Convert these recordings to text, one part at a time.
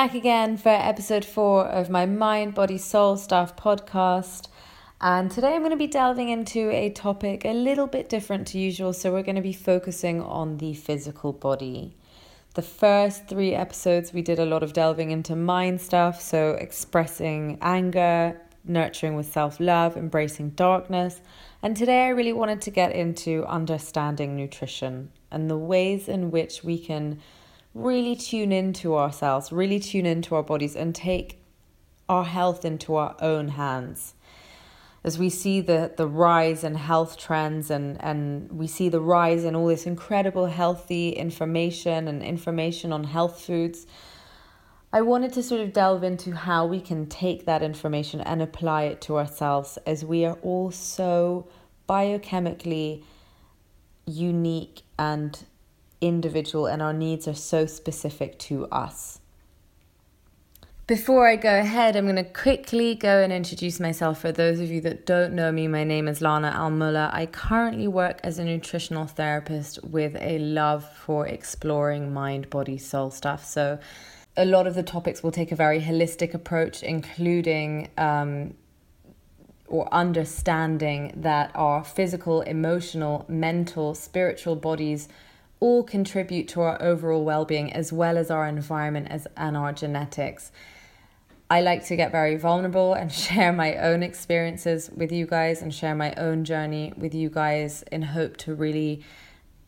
back again for episode four of my Mind, Body, Soul Stuff podcast. And today I'm going to be delving into a topic a little bit different to usual. So, we're going to be focusing on the physical body. The first three episodes, we did a lot of delving into mind stuff. So, expressing anger, nurturing with self love, embracing darkness. And today I really wanted to get into understanding nutrition and the ways in which we can really tune into ourselves, really tune into our bodies, and take our health into our own hands. As we see the, the rise in health trends and, and we see the rise in all this incredible healthy information and information on health foods, I wanted to sort of delve into how we can take that information and apply it to ourselves as we are all so biochemically unique and individual and our needs are so specific to us. Before I go ahead, I'm going to quickly go and introduce myself. For those of you that don't know me, my name is Lana Almulla. I currently work as a nutritional therapist with a love for exploring mind, body, soul stuff. So, a lot of the topics will take a very holistic approach, including um, or understanding that our physical, emotional, mental, spiritual bodies all contribute to our overall well-being as well as our environment as and our genetics. I like to get very vulnerable and share my own experiences with you guys and share my own journey with you guys in hope to really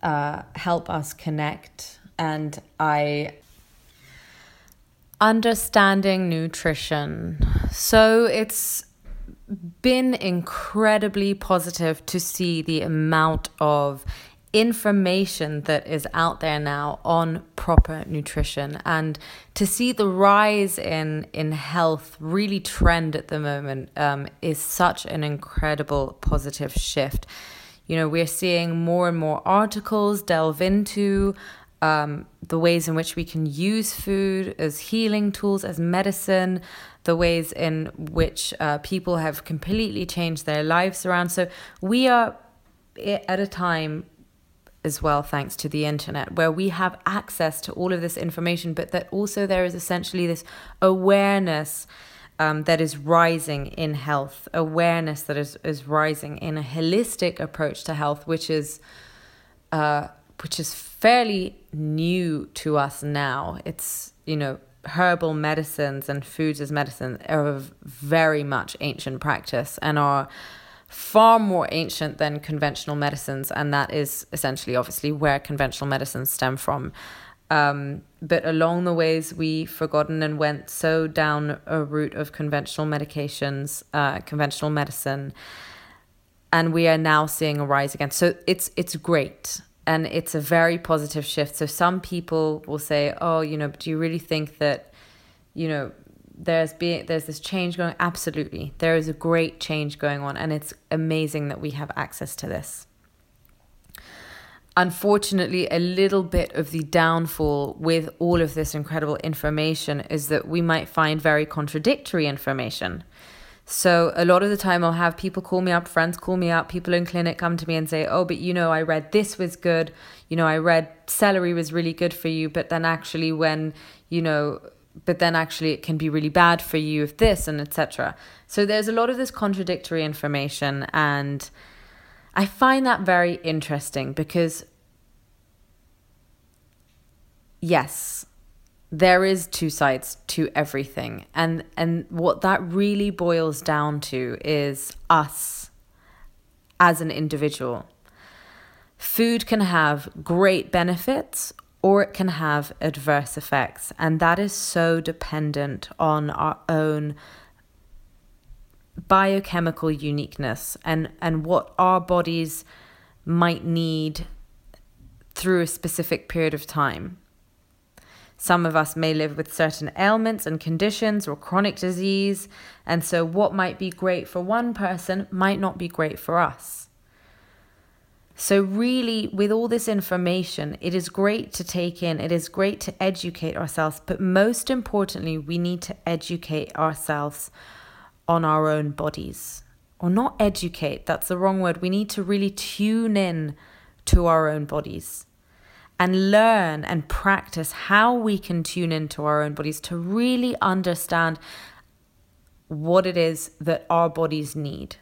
uh, help us connect. And I understanding nutrition. So it's been incredibly positive to see the amount of information that is out there now on proper nutrition. And to see the rise in in health really trend at the moment um, is such an incredible positive shift. You know we're seeing more and more articles delve into um, the ways in which we can use food as healing tools as medicine the ways in which uh, people have completely changed their lives around. So we are at a time as well, thanks to the internet, where we have access to all of this information, but that also there is essentially this awareness um, that is rising in health, awareness that is, is rising in a holistic approach to health, which is uh, which is fairly new to us now. It's you know herbal medicines and foods as medicine are very much ancient practice and are far more ancient than conventional medicines, and that is essentially, obviously, where conventional medicines stem from. Um, but along the ways, we forgotten and went so down a route of conventional medications, uh, conventional medicine, and we are now seeing a rise again. So it's it's great, and it's a very positive shift. So some people will say, "Oh, you know, do you really think that, you know, there's being there's this change going absolutely there is a great change going on and it's amazing that we have access to this unfortunately a little bit of the downfall with all of this incredible information is that we might find very contradictory information so a lot of the time I'll have people call me up, friends call me up, people in clinic come to me and say, "Oh, but you know, I read this was good. You know, I read celery was really good for you, but then actually when, you know, but then actually it can be really bad for you if this and etc. So there's a lot of this contradictory information and I find that very interesting because yes, there is two sides to everything and and what that really boils down to is us as an individual. Food can have great benefits or it can have adverse effects. And that is so dependent on our own biochemical uniqueness and, and what our bodies might need through a specific period of time. Some of us may live with certain ailments and conditions or chronic disease, and so what might be great for one person might not be great for us. So, really, with all this information, it is great to take in, it is great to educate ourselves, but most importantly, we need to educate ourselves on our own bodies. Or not educate, that's the wrong word. We need to really tune in to our own bodies and learn and practice how we can tune into our own bodies to really understand what it is that our bodies need,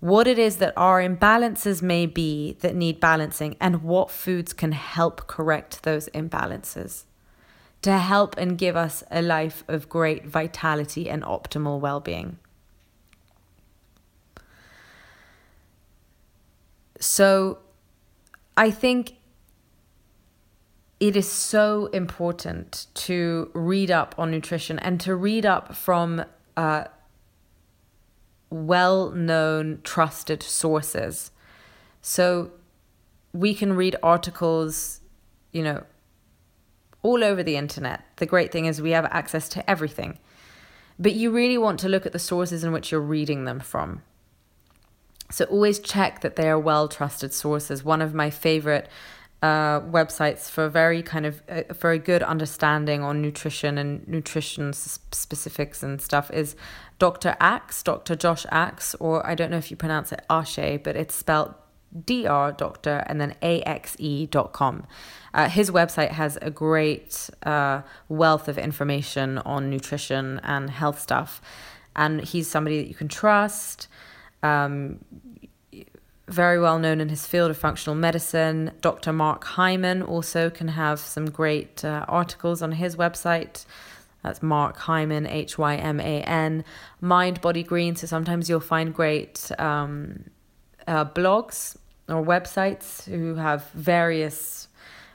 what it is that our imbalances may be that need balancing, and what foods can help correct those imbalances to help and give us a life of great vitality and optimal well being. So, I think it is so important to read up on nutrition and to read up from uh, well known, trusted sources. So we can read articles, you know, all over the internet. The great thing is we have access to everything. But you really want to look at the sources in which you're reading them from. So always check that they are well trusted sources. One of my favorite uh, websites for very kind of uh, for a good understanding on nutrition and nutrition specifics and stuff is Dr. Axe, Dr. Josh Axe, or I don't know if you pronounce it Ashe, but it's spelled dr doctor and then axe.com. Uh, his website has a great uh, wealth of information on nutrition and health stuff, and he's somebody that you can trust. Um, very well known in his field of functional medicine. Dr. Mark Hyman also can have some great uh, articles on his website. That's Mark Hyman, H Y M A N. Mind Body Green. So sometimes you'll find great um, uh, blogs or websites who have various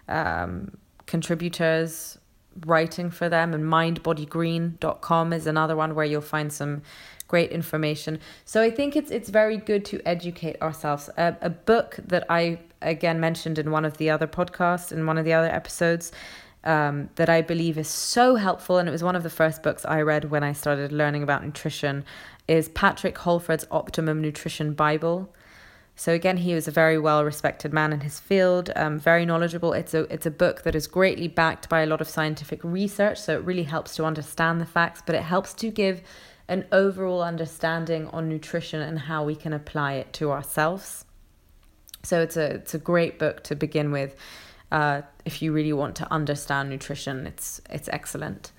um, contributors writing for them. And mindbodygreen.com is another one where you'll find some great information. So I think it's it's very good to educate ourselves. A, a book that I again mentioned in one of the other podcasts, in one of the other episodes, um, that I believe is so helpful, and it was one of the first books I read when I started learning about nutrition, is Patrick Holford's Optimum Nutrition Bible. So again, he was a very well respected man in his field, um, very knowledgeable. It's a it's a book that is greatly backed by a lot of scientific research, so it really helps to understand the facts, but it helps to give an overall understanding on nutrition and how we can apply it to ourselves. So it's a it's a great book to begin with. Uh, if you really want to understand nutrition, it's it's excellent.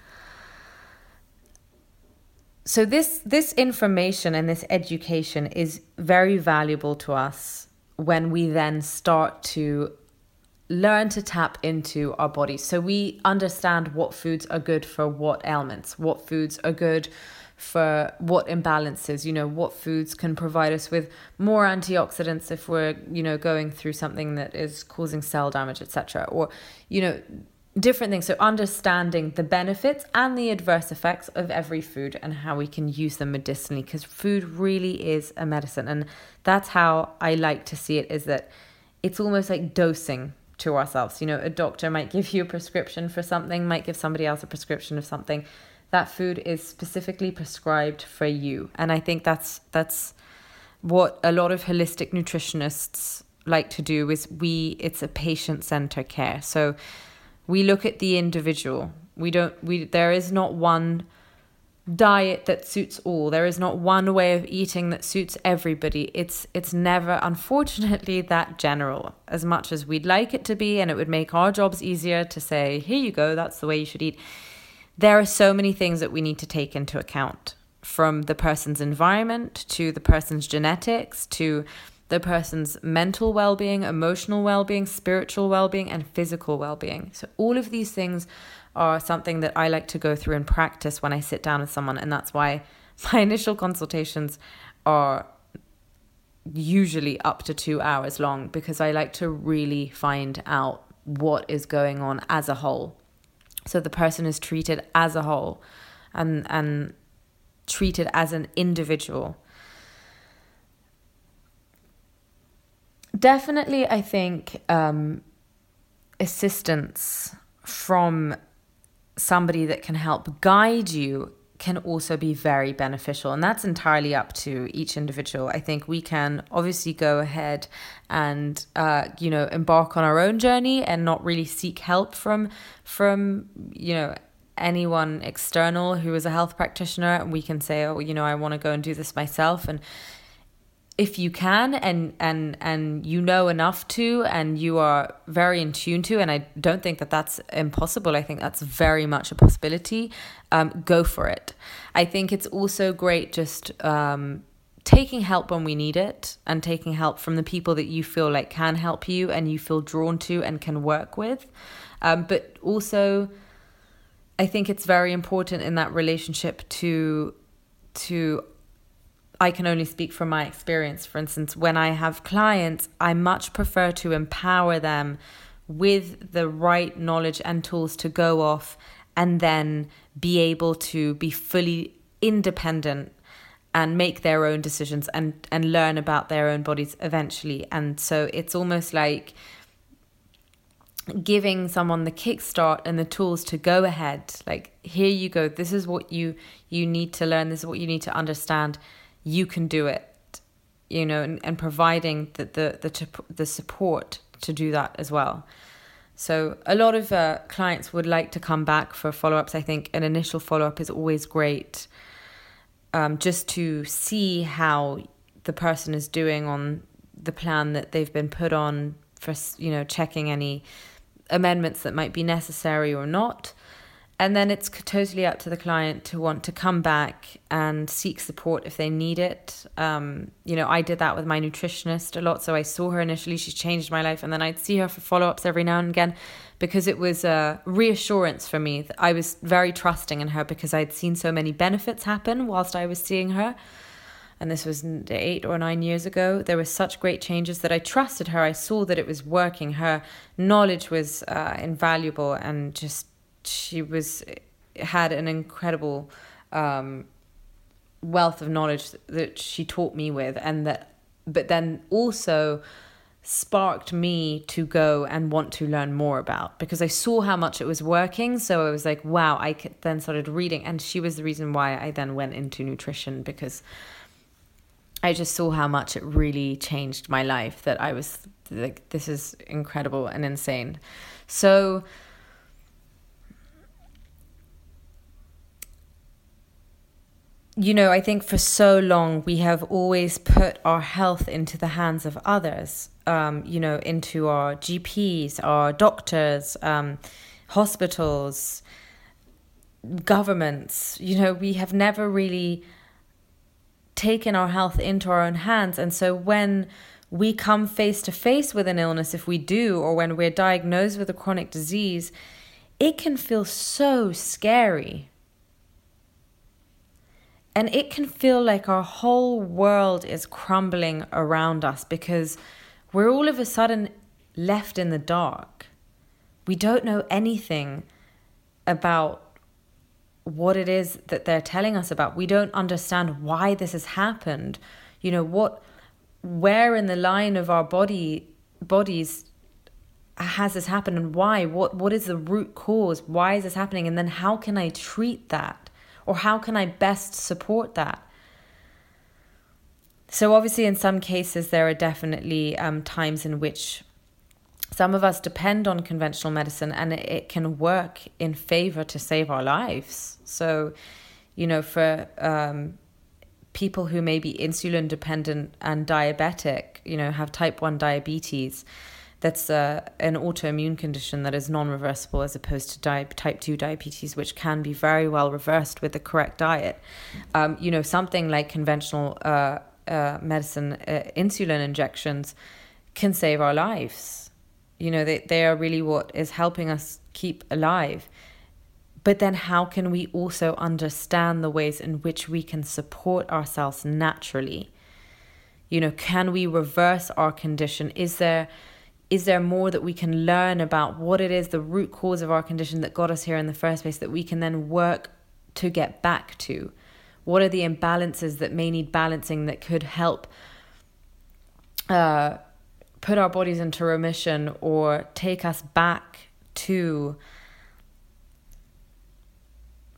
So this this information and this education is very valuable to us when we then start to learn to tap into our bodies. So we understand what foods are good for what ailments, what foods are good for what imbalances, you know, what foods can provide us with more antioxidants if we're, you know, going through something that is causing cell damage, etc. Or, you know, different things. So understanding the benefits and the adverse effects of every food and how we can use them medicinally because food really is a medicine. And that's how I like to see it is that it's almost like dosing to ourselves. You know, a doctor might give you a prescription for something, might give somebody else a prescription of something that food is specifically prescribed for you. And I think that's that's what a lot of holistic nutritionists like to do is we it's a patient center care. So we look at the individual. We don't we there is not one diet that suits all. There is not one way of eating that suits everybody. It's it's never unfortunately that general as much as we'd like it to be and it would make our jobs easier to say here you go that's the way you should eat there are so many things that we need to take into account from the person's environment to the person's genetics to the person's mental well being, emotional well being, spiritual well being, and physical well being. So, all of these things are something that I like to go through and practice when I sit down with someone. And that's why my initial consultations are usually up to two hours long because I like to really find out what is going on as a whole. So the person is treated as a whole and and treated as an individual. Definitely, I think um, assistance from somebody that can help guide you can also be very beneficial. And that's entirely up to each individual. I think we can obviously go ahead and, uh, you know, embark on our own journey and not really seek help from, from, you know, anyone external who is a health practitioner. And we can say, oh, you know, I want to go and do this myself. And if you can and and and you know enough to and you are very in tune to and i don't think that that's impossible i think that's very much a possibility um, go for it. I think it's also great just um, taking help when we need it and taking help from the people that you feel like can help you and you feel drawn to and can work with. Um, but also i think it's very important in that relationship to to I can only speak from my experience. For instance, when I have clients, I much prefer to empower them with the right knowledge and tools to go off and then be able to be fully independent and make their own decisions and and learn about their own bodies eventually. And so it's almost like giving someone the kickstart and the tools to go ahead. Like here you go. This is what you you need to learn. This is what you need to understand you can do it, you know, and, and providing the, the, the, the support to do that as well. So a lot of uh, clients would like to come back for follow-ups. I think an initial follow-up is always great, um, just to see how the person is doing on the plan that they've been put on for you know checking any amendments that might be necessary or not. And then it's totally up to the client to want to come back and seek support if they need it. Um, you know, I did that with my nutritionist a lot. So I saw her initially, she changed my life. And then I'd see her for follow ups every now and again because it was a reassurance for me. I was very trusting in her because I'd seen so many benefits happen whilst I was seeing her. And this was eight or nine years ago. There were such great changes that I trusted her. I saw that it was working. Her knowledge was uh, invaluable and just she was had an incredible um, wealth of knowledge that she taught me with, and that, but then also sparked me to go and want to learn more about because I saw how much it was working. So I was like, wow, I then started reading. And she was the reason why I then went into nutrition because I just saw how much it really changed my life that I was like, this is incredible and insane. So, you know, I think for so long we have always put our health into the hands of others, um, you know, into our GPs, our doctors, um, hospitals, governments. You know, we have never really taken our health into our own hands. And so when we come face to face with an illness, if we do, or when we're diagnosed with a chronic disease, it can feel so scary and it can feel like our whole world is crumbling around us because we're all of a sudden left in the dark. We don't know anything about what it is that they're telling us about. We don't understand why this has happened. You know, what where in the line of our body bodies has this happened and why? What what is the root cause? Why is this happening? And then how can I treat that? Or how can I best support that? So, obviously, in some cases, there are definitely um, times in which some of us depend on conventional medicine and it can work in favor to save our lives. So, you know, for um, people who may be insulin dependent and diabetic, you know, have type 1 diabetes, that's uh, an autoimmune condition that is non reversible as opposed to di- type 2 diabetes, which can be very well reversed with the correct diet. Um, you know, something like conventional uh, uh, medicine, uh, insulin injections can save our lives. You know, they, they are really what is helping us keep alive. But then, how can we also understand the ways in which we can support ourselves naturally? You know, can we reverse our condition? Is there is there more that we can learn about what it is, the root cause of our condition that got us here in the first place, that we can then work to get back to? What are the imbalances that may need balancing that could help uh, put our bodies into remission or take us back to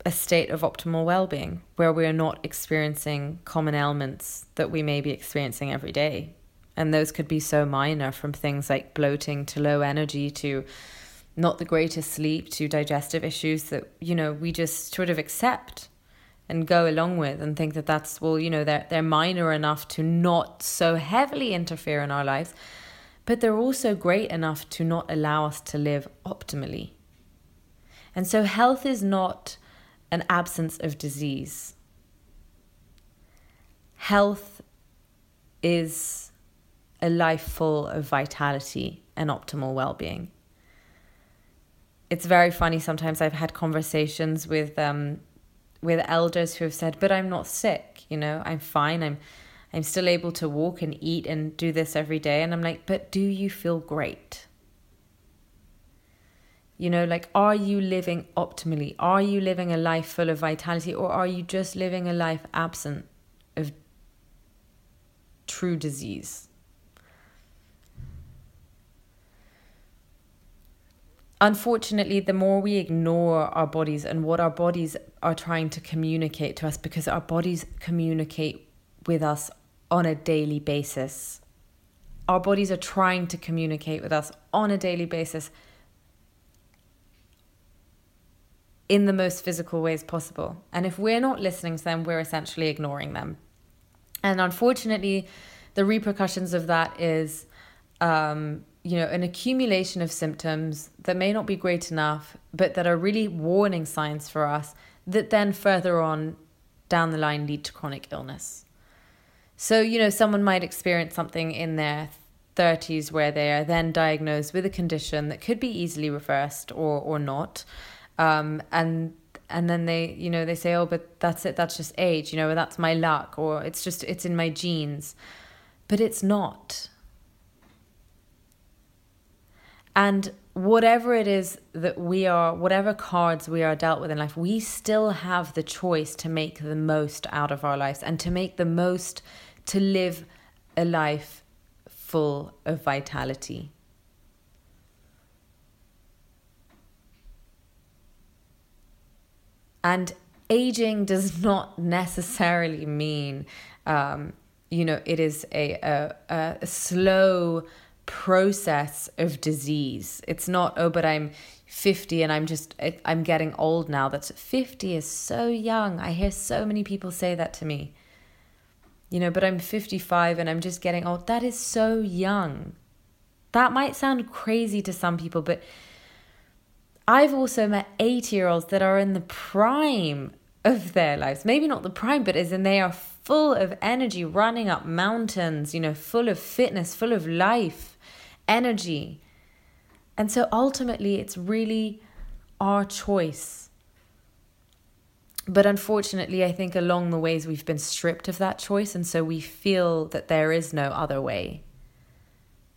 a state of optimal well being where we are not experiencing common ailments that we may be experiencing every day? And those could be so minor from things like bloating to low energy to not the greatest sleep to digestive issues that, you know, we just sort of accept and go along with and think that that's well you know they're they're minor enough to not so heavily interfere in our lives but they're also great enough to not allow us to live optimally. And so health is not an absence of disease. Health is a life full of vitality and optimal well-being it's very funny sometimes i've had conversations with um, with elders who have said, "But I'm not sick, you know, I'm fine. I'm I'm still able to walk and eat and do this every day." And I'm like, "But do you feel great?" You know, like are you living optimally? Are you living a life full of vitality or are you just living a life absent of true disease? Unfortunately, the more we ignore our bodies and what our bodies are trying to communicate to us, because our bodies communicate with us on a daily basis. Our bodies are trying to communicate with us on a daily basis in the most physical ways possible. And if we're not listening to them, we're essentially ignoring them. And unfortunately, the repercussions of that is um, you know, an accumulation of symptoms that may not be great enough, but that are really warning signs for us that then further on down the line lead to chronic illness. So, you know, someone might experience something in their 30s where they are then diagnosed with a condition that could be easily reversed or, or not. Um, and and then they, you know, they say, oh, but that's it, that's just age, you know, that's my luck, or it's just, it's in my genes. But it's not and whatever it is that we are, whatever cards we are dealt with in life, we still have the choice to make the most out of our lives and to make the most to live a life full of vitality. And aging does not necessarily mean, um, you know, it is a, a, a slow process of disease. It's not, oh, but I'm 50 and I'm just, I'm getting old now. That's 50 is so young. I hear so many people say that to me. You know, but I'm 55 and I'm just getting old. That is so young. That might sound crazy to some people, but I've also met 80 year olds that are in the prime of their lives. Maybe not the prime, but as in they are full of energy, running up mountains, you know, full of fitness, full of life energy. And so ultimately, it's really our choice. But unfortunately, I think along the ways we've been stripped of that choice. And so we feel that there is no other way.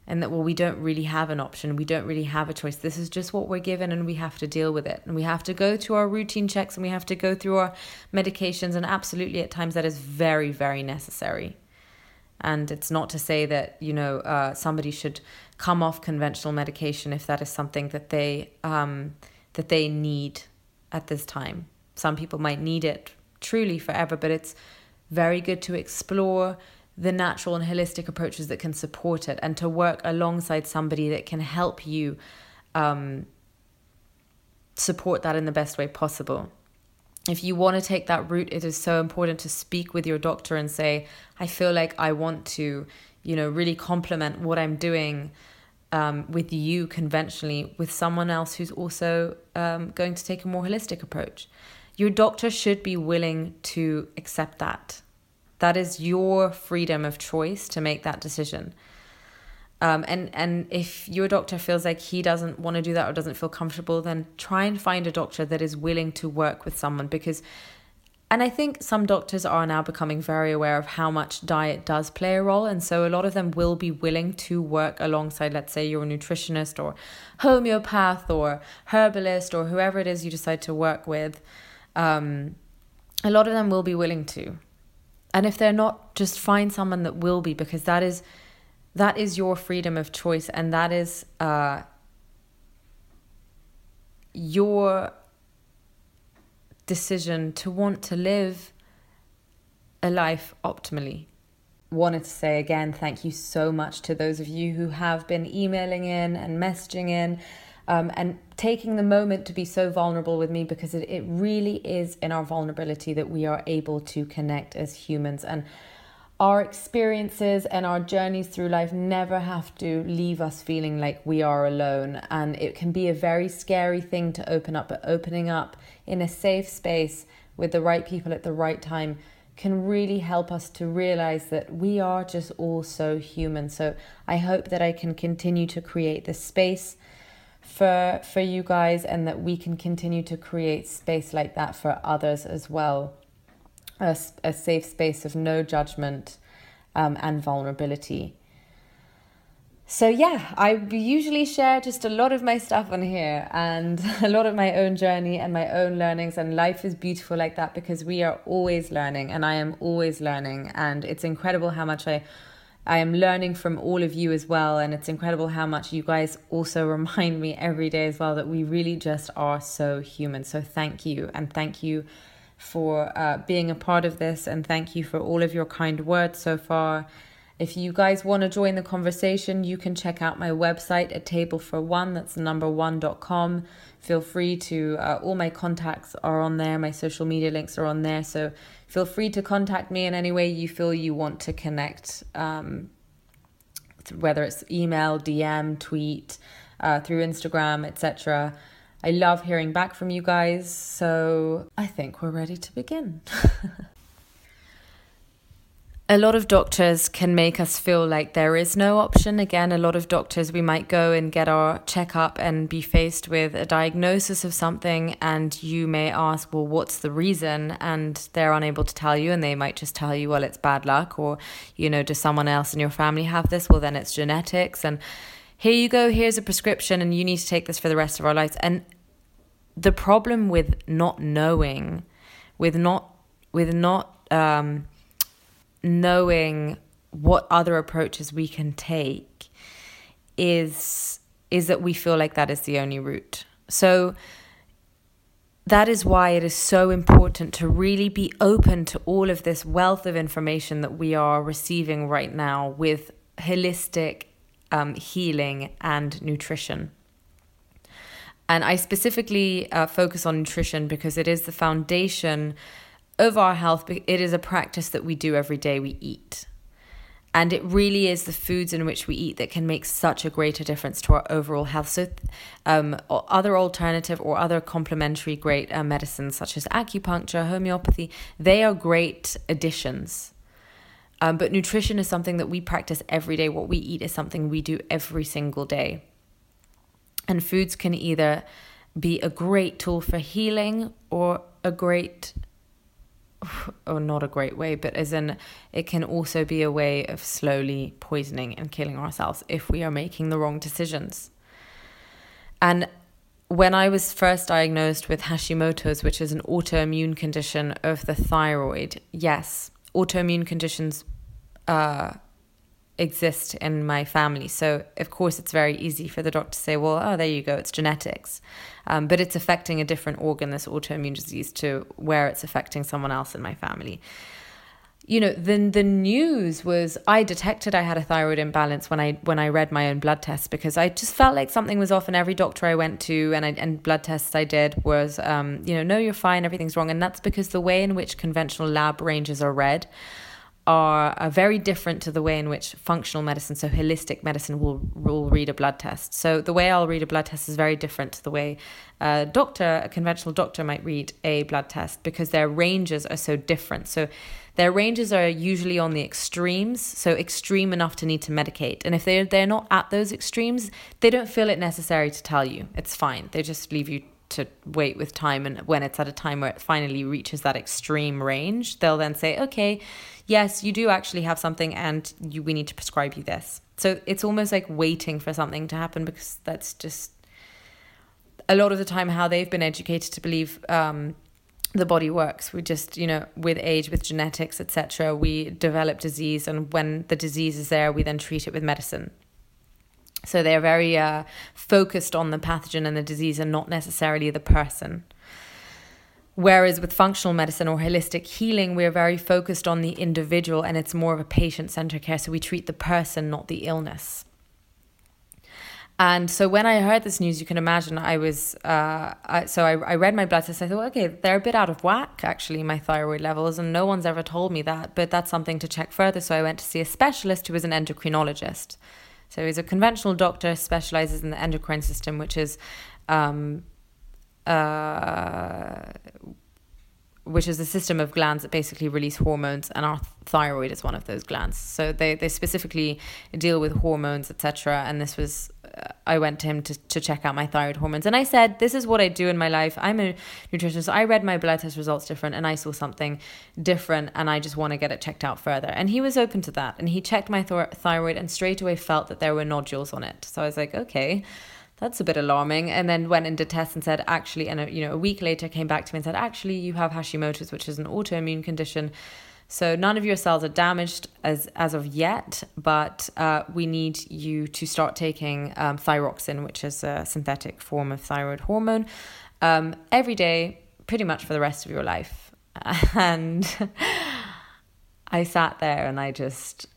And that, well, we don't really have an option. We don't really have a choice. This is just what we're given and we have to deal with it. And we have to go through our routine checks and we have to go through our medications. And absolutely, at times, that is very, very necessary. And it's not to say that, you know, uh, somebody should come off conventional medication if that is something that they um, that they need at this time. Some people might need it truly forever, but it's very good to explore the natural and holistic approaches that can support it and to work alongside somebody that can help you um, support that in the best way possible if you want to take that route, it is so important to speak with your doctor and say, I feel like I want to, you know, really complement what I'm doing um, with you conventionally with someone else who's also um, going to take a more holistic approach. Your doctor should be willing to accept that. That is your freedom of choice to make that decision. Um, and and if your doctor feels like he doesn't want to do that or doesn't feel comfortable, then try and find a doctor that is willing to work with someone because. And I think some doctors are now becoming very aware of how much diet does play a role. And so a lot of them will be willing to work alongside, let's say, your nutritionist or homeopath or herbalist or whoever it is you decide to work with. Um, a lot of them will be willing to. And if they're not, just find someone that will be because that is that is your freedom of choice and that is uh, your decision to want to live a life optimally. Wanted to say again, thank you so much to those of you who have been emailing in and messaging in um, and taking the moment to be so vulnerable with me because it, it really is in our vulnerability that we are able to connect as humans. And our experiences and our journeys through life never have to leave us feeling like we are alone. And it can be a very scary thing to open up, but opening up in a safe space with the right people at the right time can really help us to realize that we are just all so human. So I hope that I can continue to create this space for for you guys and that we can continue to create space like that for others as well a, a safe space of no judgment um, and vulnerability so yeah i usually share just a lot of my stuff on here and a lot of my own journey and my own learnings and life is beautiful like that because we are always learning and i am always learning and it's incredible how much i I am learning from all of you as well. And it's incredible how much you guys also remind me every day as well that we really just are so human. So thank you. And thank you for uh, being a part of this. And thank you for all of your kind words so far. If you guys want to join the conversation, you can check out my website at table for one. That's number one.com. Feel free to, uh, all my contacts are on there. My social media links are on there. So feel free to contact me in any way you feel you want to connect, um, whether it's email, DM, tweet, uh, through Instagram, etc. I love hearing back from you guys. So I think we're ready to begin. a lot of doctors can make us feel like there is no option. Again, a lot of doctors, we might go and get our checkup and be faced with a diagnosis of something, and you may ask, Well, what's the reason? And they're unable to tell you, and they might just tell you, Well, it's bad luck, or, you know, does someone else in your family have this? Well, then it's genetics. And here you go, here's a prescription, and you need to take this for the rest of our lives. And the problem with not knowing, with not, with not, um, knowing what other approaches we can take is is that we feel like that is the only route. So that is why it is so important to really be open to all of this wealth of information that we are receiving right now with holistic um, healing and nutrition. And I specifically uh, focus on nutrition because it is the foundation of our health, it is a practice that we do every day we eat. And it really is the foods in which we eat that can make such a greater difference to our overall health. So, um, other alternative or other complementary great uh, medicines, such as acupuncture, homeopathy, they are great additions. Um, but nutrition is something that we practice every day. What we eat is something we do every single day. And foods can either be a great tool for healing or a great or not a great way, but as in it can also be a way of slowly poisoning and killing ourselves if we are making the wrong decisions. And when I was first diagnosed with Hashimoto's, which is an autoimmune condition of the thyroid, yes, autoimmune conditions uh, exist in my family. So, of course, it's very easy for the doctor to say, well, oh, there you go, it's genetics. Um, but it's affecting a different organ, this autoimmune disease, to where it's affecting someone else in my family. You know, then the news was I detected I had a thyroid imbalance when I when I read my own blood tests because I just felt like something was off, and every doctor I went to and I, and blood tests I did was, um, you know, no, you're fine, everything's wrong, and that's because the way in which conventional lab ranges are read are, are very different to the way in which functional medicine, so holistic medicine, will, will read a blood test. So the way I'll read a blood test is very different to the way a doctor, a conventional doctor, might read a blood test because their ranges are so different. So their ranges are usually on the extremes, so extreme enough to need to medicate. And if they're they're not at those extremes, they don't feel it necessary to tell you. It's fine. They just leave you to wait with time and when it's at a time where it finally reaches that extreme range they'll then say okay yes, you do actually have something and you, we need to prescribe you this. So it's almost like waiting for something to happen because that's just a lot of the time how they've been educated to believe um, the body works. We just, you know, with age, with genetics, etc., we develop disease, and when the disease is there, we then treat it with medicine. So they're very uh, focused on the pathogen and the disease, and not necessarily the person. Whereas with functional medicine or holistic healing, we're very focused on the individual and it's more of a patient centered care. So we treat the person, not the illness. And so when I heard this news, you can imagine I was, uh, I, so I, I read my blood test. I thought, okay, they're a bit out of whack, actually, my thyroid levels, and no one's ever told me that, but that's something to check further. So I went to see a specialist who was an endocrinologist. So he's a conventional doctor, specializes in the endocrine system, which is, um, uh, which is a system of glands that basically release hormones, and our thyroid is one of those glands. So they, they specifically deal with hormones, etc. And this was, I went to him to, to check out my thyroid hormones. And I said, This is what I do in my life. I'm a nutritionist. I read my blood test results different, and I saw something different, and I just want to get it checked out further. And he was open to that. And he checked my th- thyroid and straight away felt that there were nodules on it. So I was like, Okay that's a bit alarming. And then went into tests and said, actually, and a, you know, a week later came back to me and said, actually, you have Hashimoto's, which is an autoimmune condition. So none of your cells are damaged as as of yet, but uh, we need you to start taking um, thyroxine, which is a synthetic form of thyroid hormone, um, every day, pretty much for the rest of your life. And I sat there and I just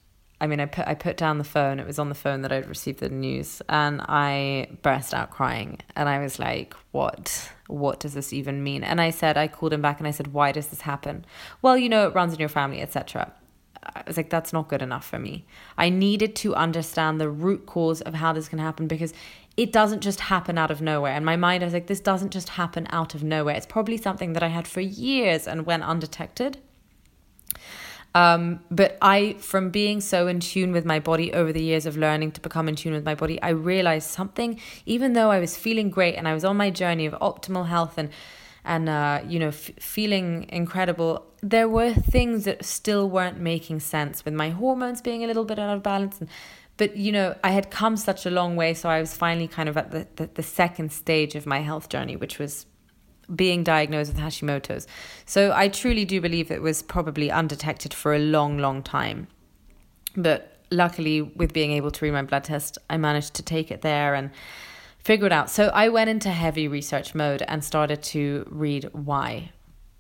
I mean, I put I put down the phone. It was on the phone that I'd received the news, and I burst out crying. And I was like, "What? What does this even mean?" And I said, I called him back, and I said, "Why does this happen?" Well, you know, it runs in your family, etc. I was like, "That's not good enough for me." I needed to understand the root cause of how this can happen because it doesn't just happen out of nowhere. In my mind, I was like, "This doesn't just happen out of nowhere. It's probably something that I had for years and went undetected." Um, but I, from being so in tune with my body over the years of learning to become in tune with my body, I realized something, even though I was feeling great and I was on my journey of optimal health and, and uh, you know, f- feeling incredible, there were things that still weren't making sense with my hormones being a little bit out of balance. And, but, you know, I had come such a long way. So I was finally kind of at the, the, the second stage of my health journey, which was being diagnosed with Hashimoto's. So I truly do believe it was probably undetected for a long, long time. But luckily, with being able to read my blood test, I managed to take it there and figure it out. So I went into heavy research mode and started to read why.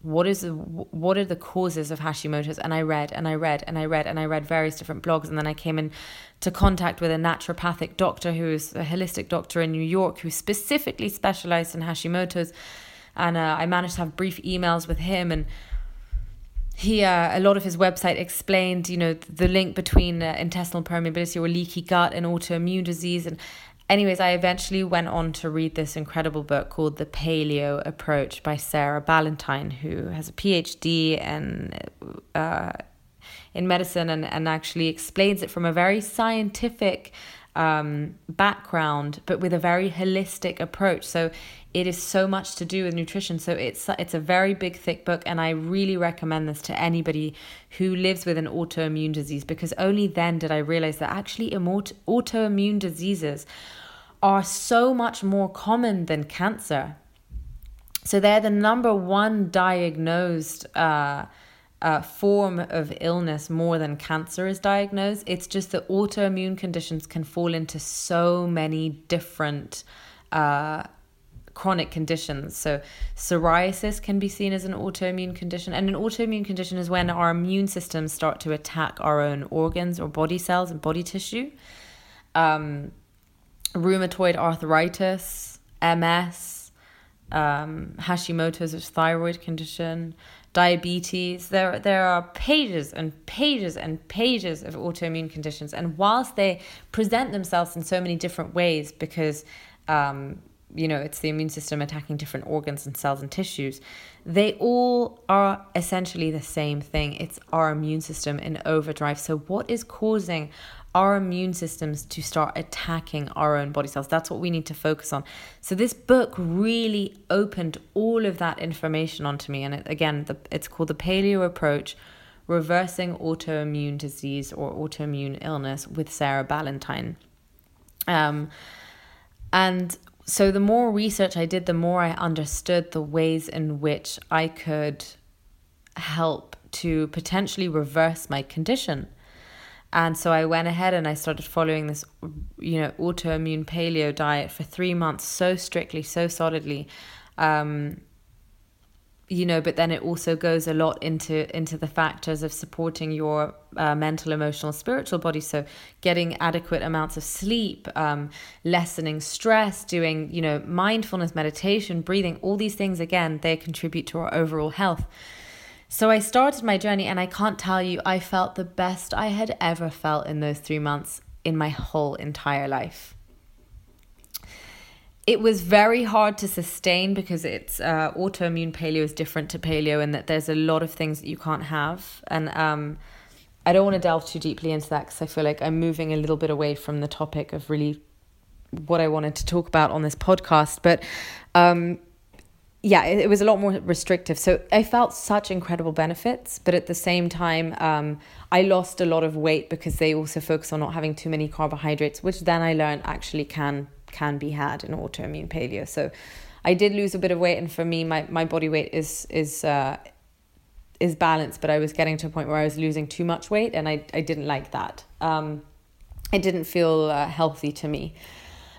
What is the, what are the causes of Hashimoto's? And I read and I read and I read and I read various different blogs, and then I came in to contact with a naturopathic doctor who is a holistic doctor in New York who specifically specialized in Hashimoto's and uh, I managed to have brief emails with him and he uh, a lot of his website explained you know the link between uh, intestinal permeability or leaky gut and autoimmune disease and anyways i eventually went on to read this incredible book called the paleo approach by sarah ballantyne who has a phd and uh, in medicine and, and actually explains it from a very scientific um, background, but with a very holistic approach. So it is so much to do with nutrition. So it's it's a very big, thick book, and I really recommend this to anybody who lives with an autoimmune disease because only then did I realize that actually autoimmune diseases are so much more common than cancer. So they're the number one diagnosed. Uh, uh, form of illness more than cancer is diagnosed. It's just that autoimmune conditions can fall into so many different uh, chronic conditions. So, psoriasis can be seen as an autoimmune condition, and an autoimmune condition is when our immune systems start to attack our own organs or body cells and body tissue. Um, rheumatoid arthritis, MS, um, Hashimoto's, which thyroid condition, diabetes. There, there are pages and pages and pages of autoimmune conditions. And whilst they present themselves in so many different ways, because um, you know it's the immune system attacking different organs and cells and tissues, they all are essentially the same thing. It's our immune system in overdrive. So, what is causing our immune systems to start attacking our own body cells. That's what we need to focus on. So this book really opened all of that information onto me. And it, again, the, it's called the Paleo Approach: Reversing Autoimmune Disease or Autoimmune Illness with Sarah Ballantyne. Um, and so the more research I did, the more I understood the ways in which I could help to potentially reverse my condition. And so I went ahead and I started following this, you know, autoimmune paleo diet for three months, so strictly, so solidly. Um, you know but then it also goes a lot into into the factors of supporting your uh, mental emotional spiritual body so getting adequate amounts of sleep um, lessening stress doing you know mindfulness meditation breathing all these things again they contribute to our overall health so I started my journey, and I can't tell you, I felt the best I had ever felt in those three months in my whole entire life. It was very hard to sustain because it's uh, autoimmune paleo is different to paleo, in that there's a lot of things that you can't have. And um, I don't want to delve too deeply into that because I feel like I'm moving a little bit away from the topic of really what I wanted to talk about on this podcast. But um, yeah, it, it, was a lot more restrictive. So I felt such incredible benefits, but at the same time, um, I lost a lot of weight because they also focus on not having too many carbohydrates, which then I learned actually can can be had in autoimmune paleo. So I did lose a bit of weight, and for me, my, my body weight is is uh, is balanced, but I was getting to a point where I was losing too much weight, and I I didn't like that. Um, it didn't feel uh, healthy to me.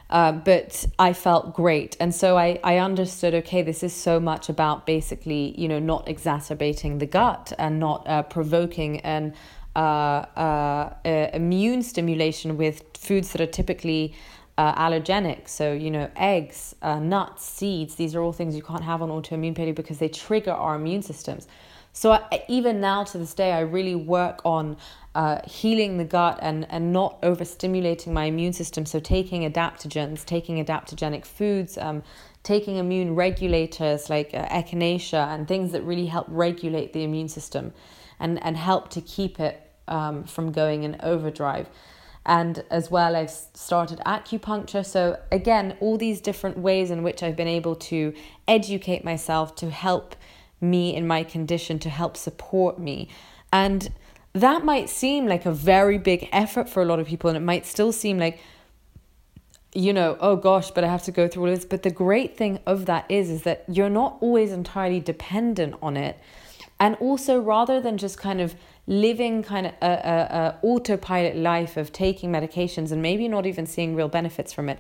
Uh, but I felt great. And so I, I understood okay, this is so much about basically, you know, not exacerbating the gut and not uh, provoking an uh, uh, immune stimulation with foods that are typically uh, allergenic. So, you know, eggs, uh, nuts, seeds, these are all things you can't have on autoimmune paleo because they trigger our immune systems. So, I, even now to this day, I really work on uh, healing the gut and, and not overstimulating my immune system. So, taking adaptogens, taking adaptogenic foods, um, taking immune regulators like uh, echinacea and things that really help regulate the immune system and, and help to keep it um, from going in overdrive. And as well, I've started acupuncture. So, again, all these different ways in which I've been able to educate myself to help me in my condition, to help support me. And that might seem like a very big effort for a lot of people, and it might still seem like, you know, oh gosh, but I have to go through all this. But the great thing of that is, is that you're not always entirely dependent on it. And also, rather than just kind of living kind of a, a, a autopilot life of taking medications and maybe not even seeing real benefits from it,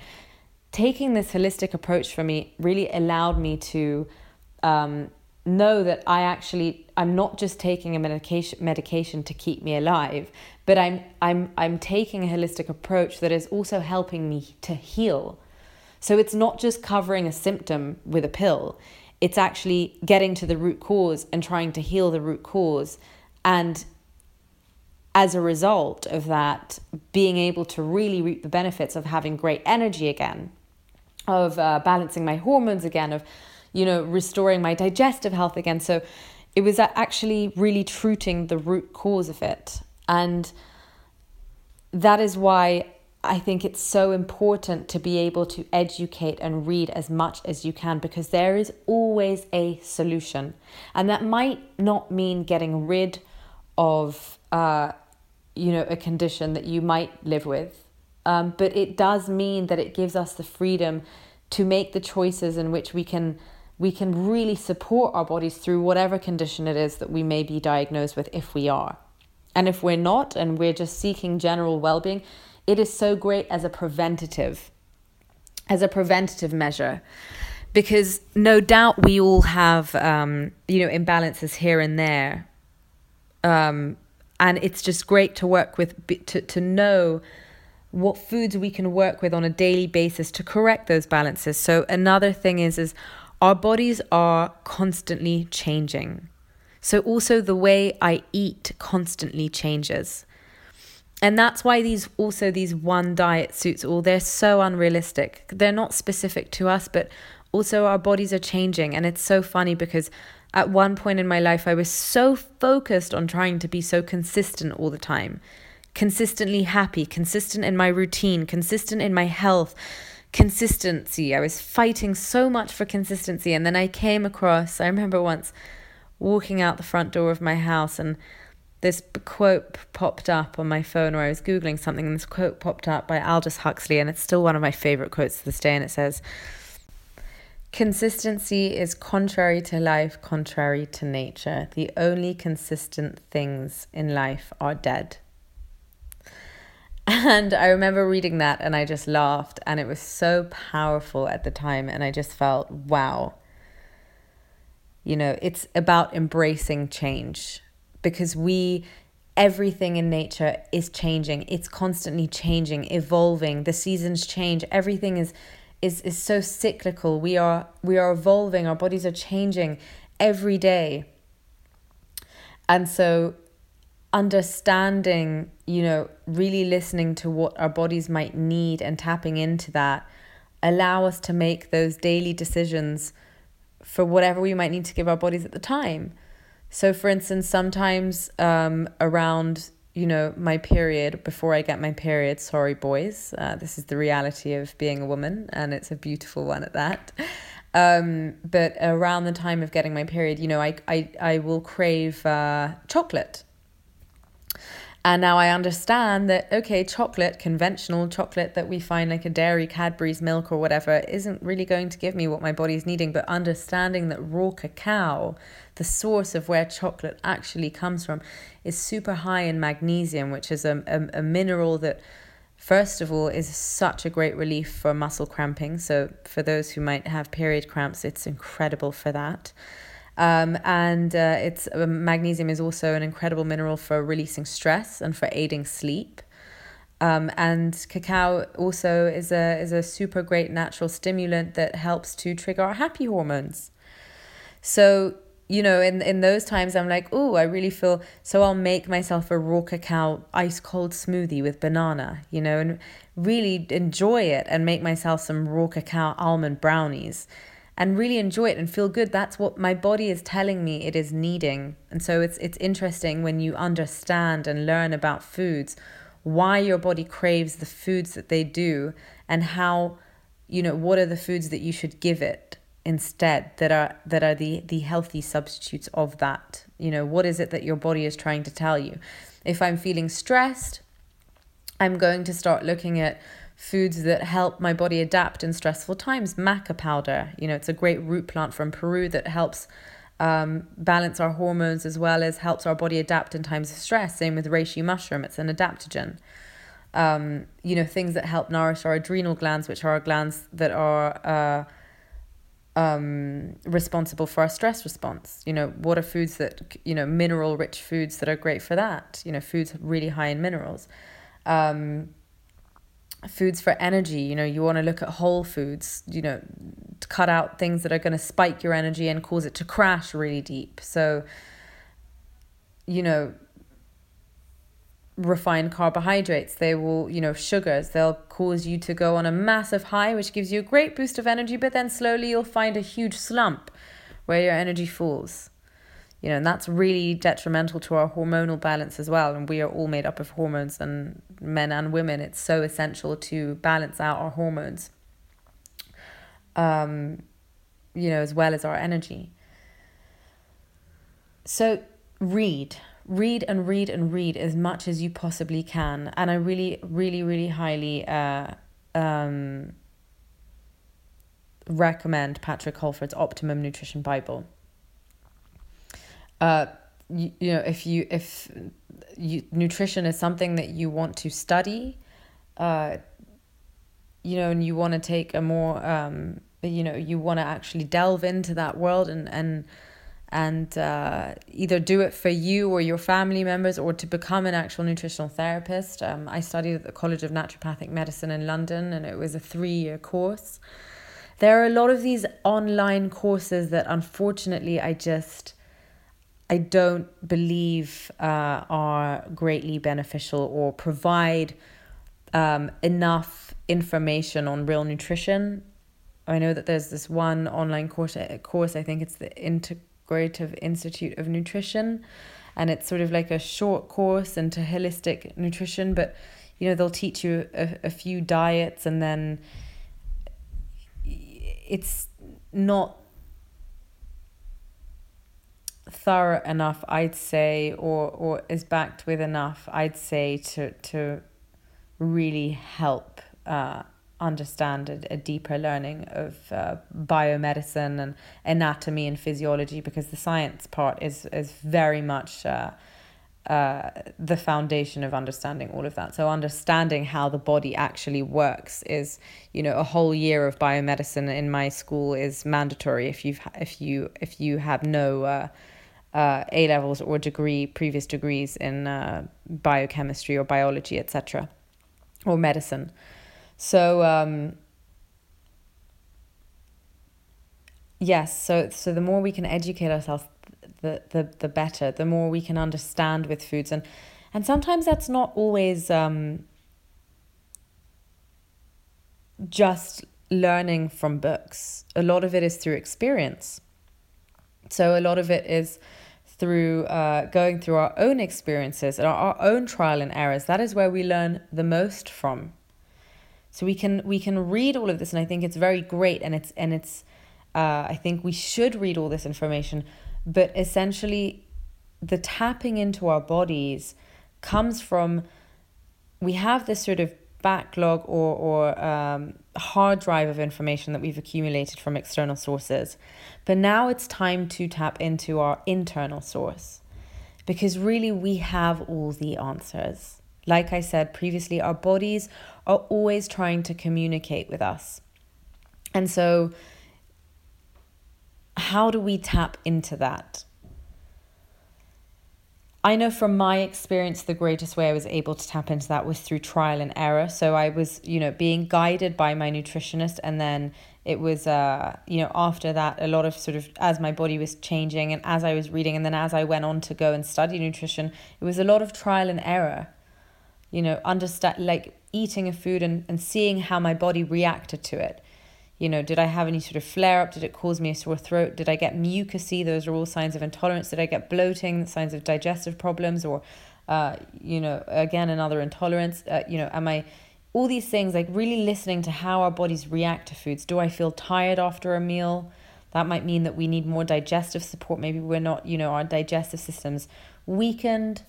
taking this holistic approach for me really allowed me to um, know that I actually I'm not just taking a medication medication to keep me alive, but I'm I'm I'm taking a holistic approach that is also helping me to heal. So it's not just covering a symptom with a pill. It's actually getting to the root cause and trying to heal the root cause and as a result of that being able to really reap the benefits of having great energy again of uh, balancing my hormones again of you know, restoring my digestive health again. So it was actually really treating the root cause of it. And that is why I think it's so important to be able to educate and read as much as you can because there is always a solution. And that might not mean getting rid of, uh, you know, a condition that you might live with. Um, but it does mean that it gives us the freedom to make the choices in which we can we can really support our bodies through whatever condition it is that we may be diagnosed with if we are. And if we're not and we're just seeking general well being, it is so great as a preventative, as a preventative measure. Because no doubt we all have, um, you know, imbalances here and there. Um, and it's just great to work with, to, to know what foods we can work with on a daily basis to correct those balances. So another thing is, is our bodies are constantly changing. So, also the way I eat constantly changes. And that's why these also these one diet suits all they're so unrealistic. They're not specific to us, but also our bodies are changing. And it's so funny because at one point in my life, I was so focused on trying to be so consistent all the time, consistently happy, consistent in my routine, consistent in my health, consistency. I was fighting so much for consistency. And then I came across, I remember once walking out the front door of my house and this quote popped up on my phone where I was Googling something, and this quote popped up by Aldous Huxley, and it's still one of my favorite quotes to this day. And it says, Consistency is contrary to life, contrary to nature. The only consistent things in life are dead. And I remember reading that and I just laughed, and it was so powerful at the time. And I just felt, wow, You know, it's about embracing change because we everything in nature is changing. It's constantly changing, evolving. The seasons change. Everything is is is so cyclical. We are we are evolving. Our bodies are changing every day. And so understanding, you know, really listening to what our bodies might need and tapping into that allow us to make those daily decisions for whatever we might need to give our bodies at the time. So, for instance, sometimes um, around you know my period before I get my period, sorry boys, uh, this is the reality of being a woman, and it's a beautiful one at that. Um, but around the time of getting my period, you know, I I I will crave uh, chocolate and now I understand that, okay, chocolate, conventional chocolate that we find like a dairy, Cadbury's milk or whatever, isn't really going to give me what my body is needing. But understanding that raw cacao, the source of where chocolate actually comes from, is super high in magnesium, which is a, a, a mineral that, first of all, is such a great relief for muscle cramping. So for those who might have period cramps, it's incredible for that. Um, and uh, it's uh, magnesium is also an incredible mineral for releasing stress and for aiding sleep. Um, and cacao also is a is a super great natural stimulant that helps to trigger our happy hormones. So you know, in in those times, I'm like, oh, I really feel. So I'll make myself a raw cacao ice cold smoothie with banana, you know, and really enjoy it and make myself some raw cacao almond brownies and really enjoy it and feel good. That's what my body is telling me it is needing. And so it's it's interesting when you understand and learn about foods why your body craves the foods that they do and how you know what are the foods that you should give it instead that are that are the the healthy substitutes of that. You know what is it that your body is trying to tell you? If i'm feeling stressed i'm going to start looking at foods that help my body adapt in stressful times. Maca powder, you know, it's a great root plant from Peru that helps um, balance our hormones as well as helps our body adapt in times of stress. Same with reishi mushroom, it's an adaptogen. Um, you know, things that help nourish our adrenal glands, which are glands that are uh, um, responsible for our stress response. You know, what are foods that, you know, mineral rich foods that are great for that? You know, foods really high in minerals. Um, foods for energy. You know you want to look at whole foods you know cut out things that are going to spike your energy and cause it to crash really deep. So you know refined carbohydrates they will you know sugars they'll cause you to go on a massive high which gives you a great boost of energy but then slowly you'll find a huge slump where your energy falls you know, and that's really detrimental to our hormonal balance as well. And we are all made up of hormones, and men and women. It's so essential to balance out our hormones, um, you know, as well as our energy. So, read, read, and read, and read as much as you possibly can. And I really, really, really highly uh, um, recommend Patrick Holford's Optimum Nutrition Bible uh, you, you know if you if you, nutrition is something that you want to study uh, you know and you want to take a more um, you know you want to actually delve into that world and and and uh, either do it for you or your family members or to become an actual nutritional therapist. Um, I studied at the College of Naturopathic Medicine in London and it was a three year course. There are a lot of these online courses that unfortunately I just I don't believe uh, are greatly beneficial or provide um, enough information on real nutrition. I know that there's this one online course, uh, course I think it's the Integrative Institute of Nutrition, and it's sort of like a short course into holistic nutrition, but you know, they'll teach you a, a few diets and then it's not thorough enough, I'd say, or or is backed with enough, I'd say, to to really help uh, understand a, a, deeper learning of uh, biomedicine and anatomy and physiology, because the science part is is very much uh, uh, the foundation of understanding all of that. So understanding how the body actually works is, you know, a whole year of biomedicine in my school is mandatory if you've if you if you have no uh, uh, A levels or degree previous degrees in uh, biochemistry or biology, etc., or medicine. So um, yes, so so the more we can educate ourselves the, the, the better, the more we can understand with foods. And, and sometimes that's not always um, just learning from books. A lot of it is through experience. So a lot of it is through uh, going through our own experiences and our, own trial and errors. That is where we learn the most from. So we can we can read all of this, and I think it's very great, and it's and it's uh, I think we should read all this information but essentially, the tapping into our bodies comes from we have this sort of backlog or, or um, hard drive of information that we've accumulated from external sources. But now it's time to tap into our internal source because really we have all the answers. Like I said previously, our bodies are always trying to communicate with us. And so how do we tap into that? I know from my experience, the greatest way I was able to tap into that was through trial and error. So I was, you know, being guided by my nutritionist, and then it was, uh, you know, after that, a lot of sort of as my body was changing and as I was reading, and then as I went on to go and study nutrition, it was a lot of trial and error. You know, understand like eating a food and, and seeing how my body reacted to it you know, did I have any sort of flare up? Did it cause me a sore throat? Did I get mucousy? Those are all signs of intolerance. Did I get bloating? Signs of digestive problems, or, uh, you know, again another intolerance. Uh, you know, am I? All these things, like really listening to how our bodies react to foods. Do I feel tired after a meal? That might mean that we need more digestive support. Maybe we're not, you know, our digestive system's weakened.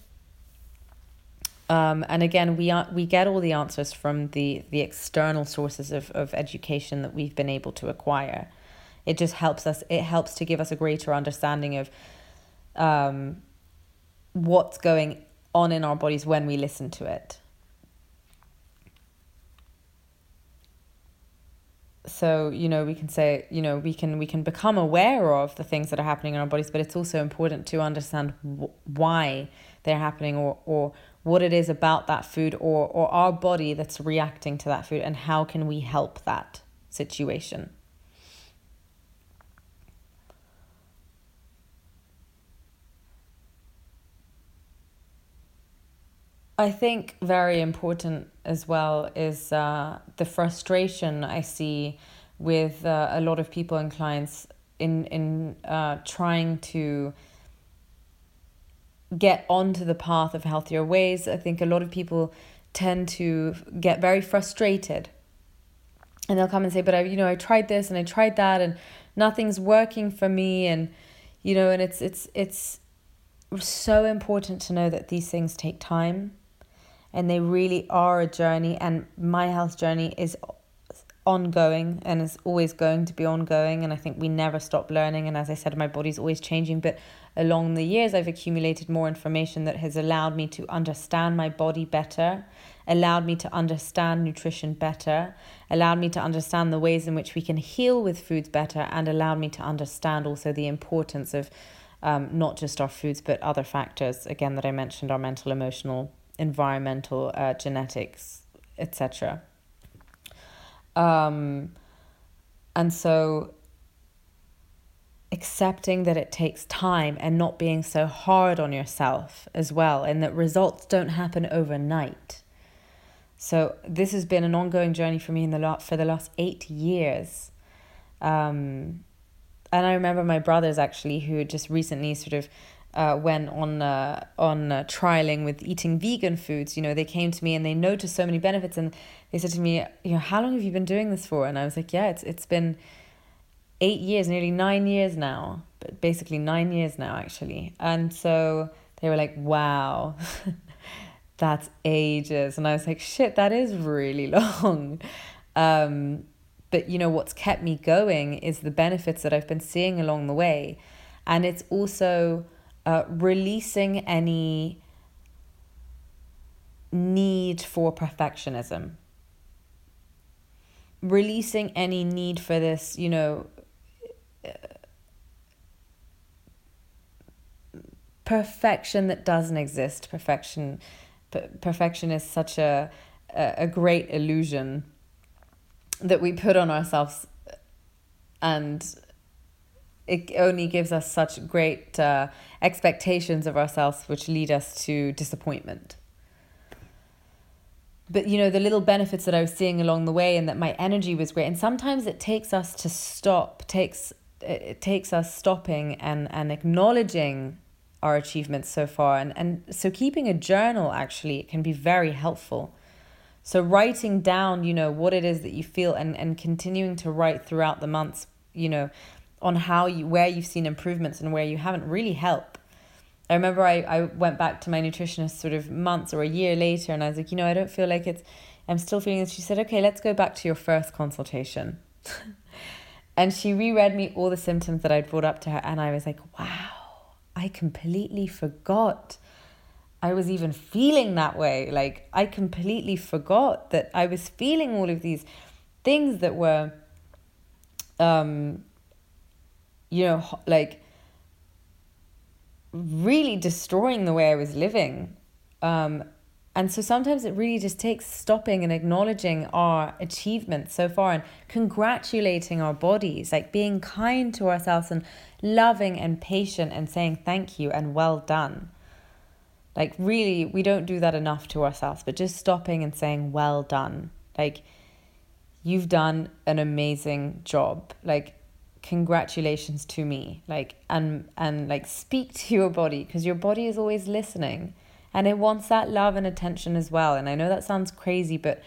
Um, and again, we are, we get all the answers from the, the external sources of, of education that we've been able to acquire. It just helps us, it helps to give us a greater understanding of um, what's going on in our bodies when we listen to it. so you know we can say you know we can we can become aware of the things that are happening in our bodies but it's also important to understand why they're happening or or what it is about that food or, or our body that's reacting to that food and how can we help that situation. I think very important as well is uh, the frustration I see with uh, a lot of people and clients in in uh, trying to get onto the path of healthier ways. I think a lot of people tend to get very frustrated. And they'll come and say, "But I, you know, I tried this and I tried that and nothing's working for me." And you know, and it's it's it's so important to know that these things take time and they really are a journey and my health journey is ongoing and is always going to be ongoing and I think we never stop learning and as I said my body's always changing but along the years, I've accumulated more information that has allowed me to understand my body better, allowed me to understand nutrition better, allowed me to understand the ways in which we can heal with foods better, and allowed me to understand also the importance of um, not just our foods, but other factors, again, that I mentioned our mental, emotional, environmental, uh, genetics, etc. Um, and so accepting that it takes time and not being so hard on yourself as well, and that results don't happen overnight. So this has been an ongoing journey for me in the lot for the last eight years. Um, and I remember my brothers actually who just recently sort of uh, went on uh, on uh, trialing with eating vegan foods. You know, they came to me and they noticed so many benefits, and they said to me, you know, how long have you been doing this for? And I was like, yeah, it's it's been eight years, nearly nine years now, but basically nine years now, actually. And so they were like, wow, that's ages. And I was like, shit, that is really long. Um, but you know, what's kept me going is the benefits that I've been seeing along the way. And it's also uh, releasing any need for perfectionism. Releasing any need for this, you know, perfection that doesn't exist. Perfection, per- perfection is such a, a, a great illusion that we put on ourselves and it only gives us such great uh, expectations of ourselves, which lead us to disappointment. But you know, the little benefits that I was seeing along the way, and that my energy was great. And sometimes it takes us to stop, takes it takes us stopping and and acknowledging our achievements so far, and and so keeping a journal actually can be very helpful. So writing down, you know, what it is that you feel, and and continuing to write throughout the months, you know on how you where you've seen improvements and where you haven't really help. I remember I, I went back to my nutritionist sort of months or a year later and I was like, you know, I don't feel like it's I'm still feeling this. She said, Okay, let's go back to your first consultation. and she reread me all the symptoms that I'd brought up to her and I was like, Wow, I completely forgot. I was even feeling that way. Like I completely forgot that I was feeling all of these things that were um you know, like really destroying the way I was living. Um, and so sometimes it really just takes stopping and acknowledging our achievements so far and congratulating our bodies, like being kind to ourselves and loving and patient and saying thank you and well done. Like, really, we don't do that enough to ourselves, but just stopping and saying well done. Like, you've done an amazing job. Like, congratulations to me like and and like speak to your body because your body is always listening. And it wants that love and attention as well. And i know that sounds crazy but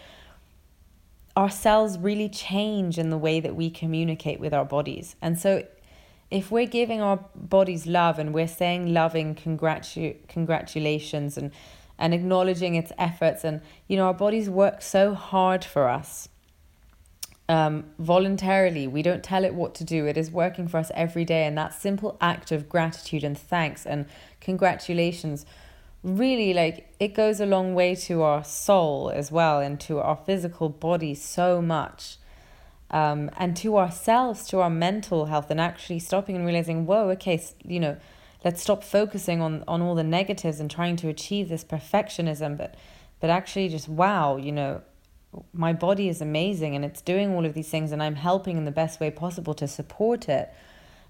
our cells really change in the way that we communicate with our bodies. And so if we're giving our bodies love and we're saying loving congratu- congratulations and and acknowledging its efforts and you know our bodies work so hard for us um, voluntarily. We don't tell it what to do. It is working for us every day. And that simple act of gratitude and thanks and congratulations really like it goes a long way to our soul as well and to our physical body so much. Um, and to ourselves, to our mental health, and actually stopping and realizing, whoa, okay, you know, let's stop focusing on on all the negatives and trying to achieve this perfectionism, but but actually just wow, you know, my body is amazing and it's doing all of these things and I'm helping in the best way possible to support it.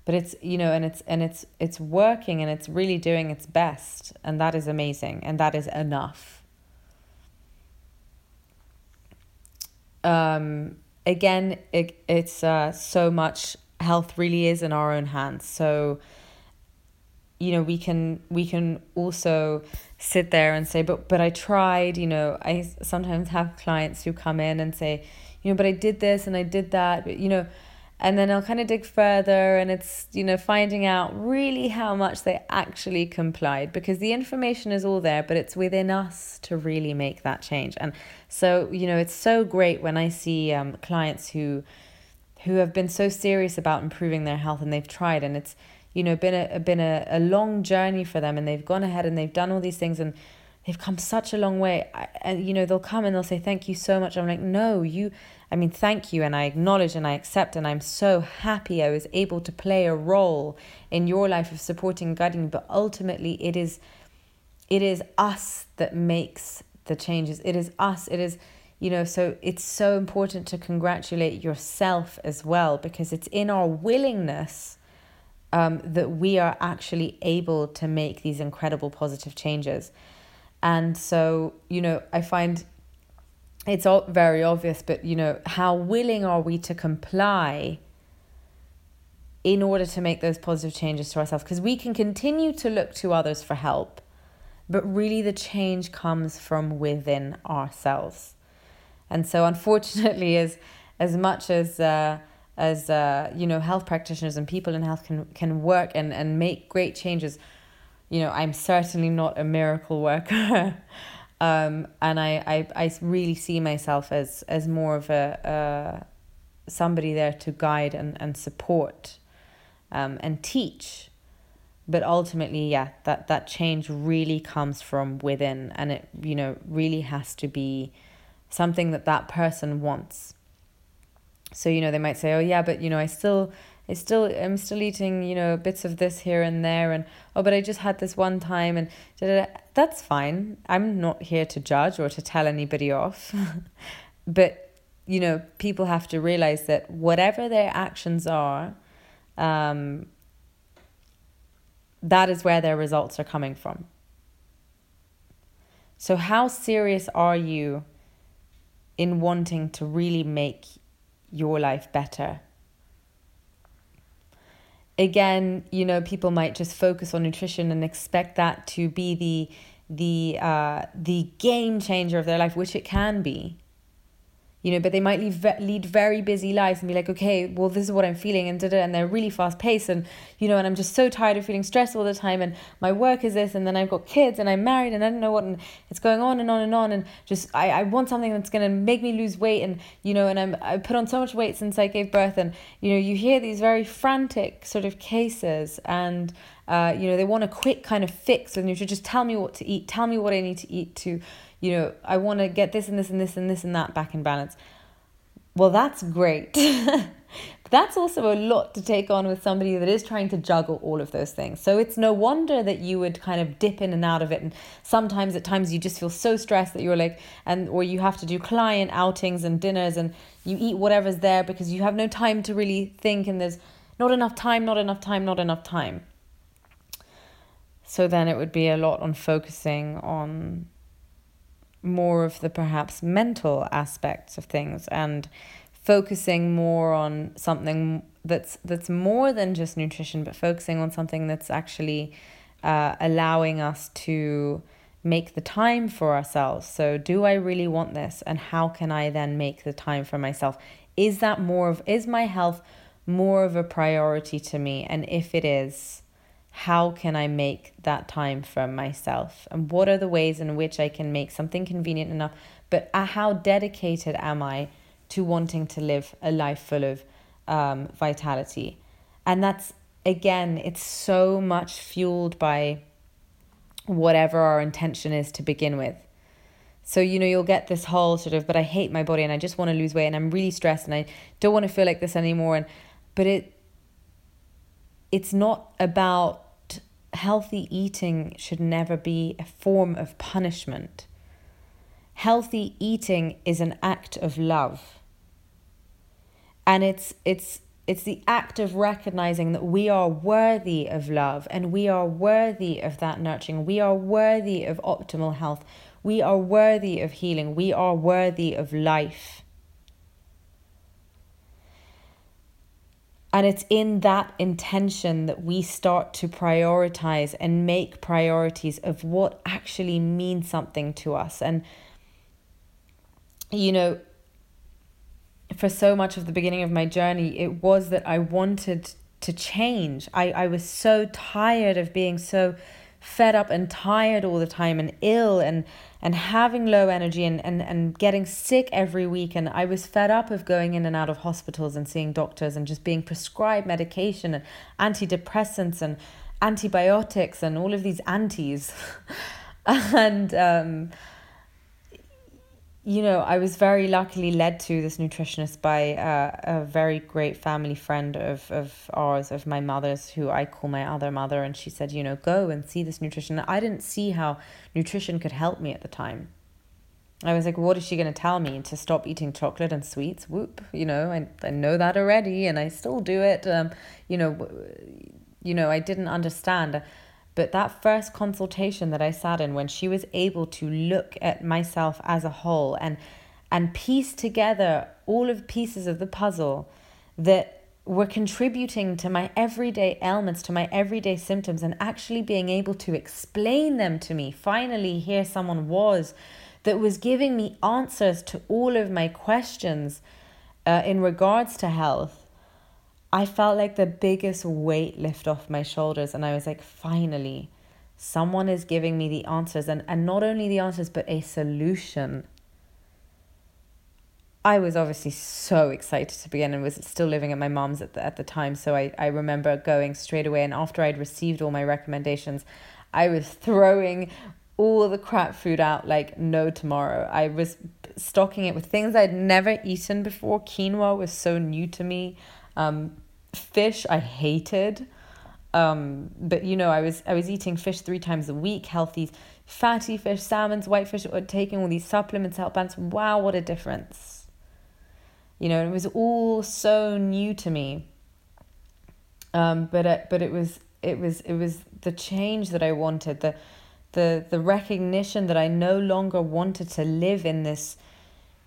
But it's you know and it's and it's it's working and it's really doing its best and that is amazing and that is enough. Um again it, it's uh so much health really is in our own hands. So you know we can we can also sit there and say but but I tried you know I sometimes have clients who come in and say you know but I did this and I did that but you know and then I'll kind of dig further and it's you know finding out really how much they actually complied because the information is all there but it's within us to really make that change. And so you know it's so great when I see um, clients who who have been so serious about improving their health and they've tried and it's you know been a been a, a long journey for them and they've gone ahead and they've done all these things and they've come such a long way. And you know they'll come and they'll say thank you so much. I'm like no you i mean thank you and i acknowledge and i accept and i'm so happy i was able to play a role in your life of supporting and guiding but ultimately it is it is us that makes the changes. It is us. It is you know so it's so important to congratulate yourself as well because it's in our willingness um, that we are actually able to make these incredible positive changes. And so, you know, I find it's all very obvious, but, you know, how willing are we to comply in order to make those positive changes to ourselves? Because we can continue to look to others for help, but really the change comes from within ourselves. And so, unfortunately, as as much as uh, as uh, you know health practitioners and people in health can can work and and make great changes. You know i'm certainly not a miracle worker. Um, and I, I i really see myself as as more of a uh, somebody there to guide and and support um, and teach. But ultimately yeah that that change really comes from within. And it you know really has to be something that that person wants so you know they might say oh yeah but you know i still i still i'm still eating you know bits of this here and there and oh but i just had this one time and that's fine. I'm not here to judge or to tell anybody off. But you know people have to realize that whatever their actions are um, that is where their results are coming from. So, how serious are you in wanting to really make your life better? Again, you know, people might just focus on nutrition and expect that to be the the uh, the game changer of their life, which it can be you know, but they might lead, lead very busy lives and be like, okay, well, this is what I'm feeling, and da and they're really fast paced, and you know, and I'm just so tired of feeling stressed all the time, and my work is this, and then I've got kids, and I'm married, and I don't know what, and it's going on and on and on, and just I, I want something that's gonna make me lose weight, and you know, and I'm I put on so much weight since I gave birth, and you know, you hear these very frantic sort of cases, and uh, you know, they want a quick kind of fix, and you should just tell me what to eat, tell me what I need to eat to you know, I want to get this and this and this and this and that back in balance. Well, that's great. but that's also a lot to take on with somebody that is trying to juggle all of those things. So it's no wonder that you would kind of dip in and out of it. And sometimes at times you just feel so stressed that you're like, and or you have to do client outings and dinners and you eat whatever's there because you have no time to really think and there's not enough time, not enough time, not enough time. So then it would be a lot on focusing on more of the perhaps mental aspects of things and focusing more on something that's that's more than just nutrition but focusing on something that's actually uh, allowing us to make the time for ourselves. So do i really want this? And how can i then make the time for myself? Is that more of is my health more of a priority to me? And if it is how can I make that time for myself? And what are the ways in which I can make something convenient enough? But uh, how dedicated am I to wanting to live a life full of um, vitality? And that's, again, it's so much fueled by whatever our intention is to begin with. So, you know, you'll get this whole sort of, but I hate my body and I just want to lose weight and I'm really stressed and I don't want to feel like this anymore. And, but it, it's not about healthy eating should never be a form of punishment. Healthy eating is an act of love. And it's it's it's the act of recognizing that we are worthy of love and we are worthy of that nurturing. We are worthy of optimal health. We are worthy of healing. We are worthy of life. And it's in that intention that we start to prioritize and make priorities of what actually means something to us. And, you know, for so much of the beginning of my journey, it was that I wanted to change. I, I was so tired of being so fed up and tired all the time and ill and and having low energy and, and, and getting sick every week. And I was fed up of going in and out of hospitals and seeing doctors and just being prescribed medication and antidepressants and antibiotics and all of these antis. and um, you know, I was very luckily led to this nutritionist by uh, a very great family friend of, of ours, of my mother's, who I call my other mother. And she said, you know, go and see this nutritionist. I didn't see how nutrition could help me at the time. I was like, what is she going to tell me? To stop eating chocolate and sweets? Whoop. You know, I, I know that already and I still do it. Um, you know, you know, I didn't understand. But that first consultation that I sat in, when she was able to look at myself as a whole and and piece together all of pieces of the puzzle that were contributing to my everyday ailments, to my everyday symptoms, and actually being able to explain them to me. Finally, here someone was that was giving me answers to all of my questions uh, in regards to health I felt like the biggest weight lift off my shoulders. And I was like, finally, someone is giving me the answers. And, and not only the answers, but a solution. I was obviously so excited to begin and was still living at my mom's at the, at the time. So I, I remember going straight away. And after I'd received all my recommendations, I was throwing all the crap food out like no tomorrow. I was stocking it with things I'd never eaten before. Quinoa was so new to me. Um, fish I hated. Um, but you know, I was I was eating fish three times a week, healthy, fatty fish, salmons, white fish, taking all these supplements, help balance. Wow, what a difference! You know, it was all so new to me. Um, but it, but it was it was it was the change that I wanted, the the the recognition that I no longer wanted to live in this,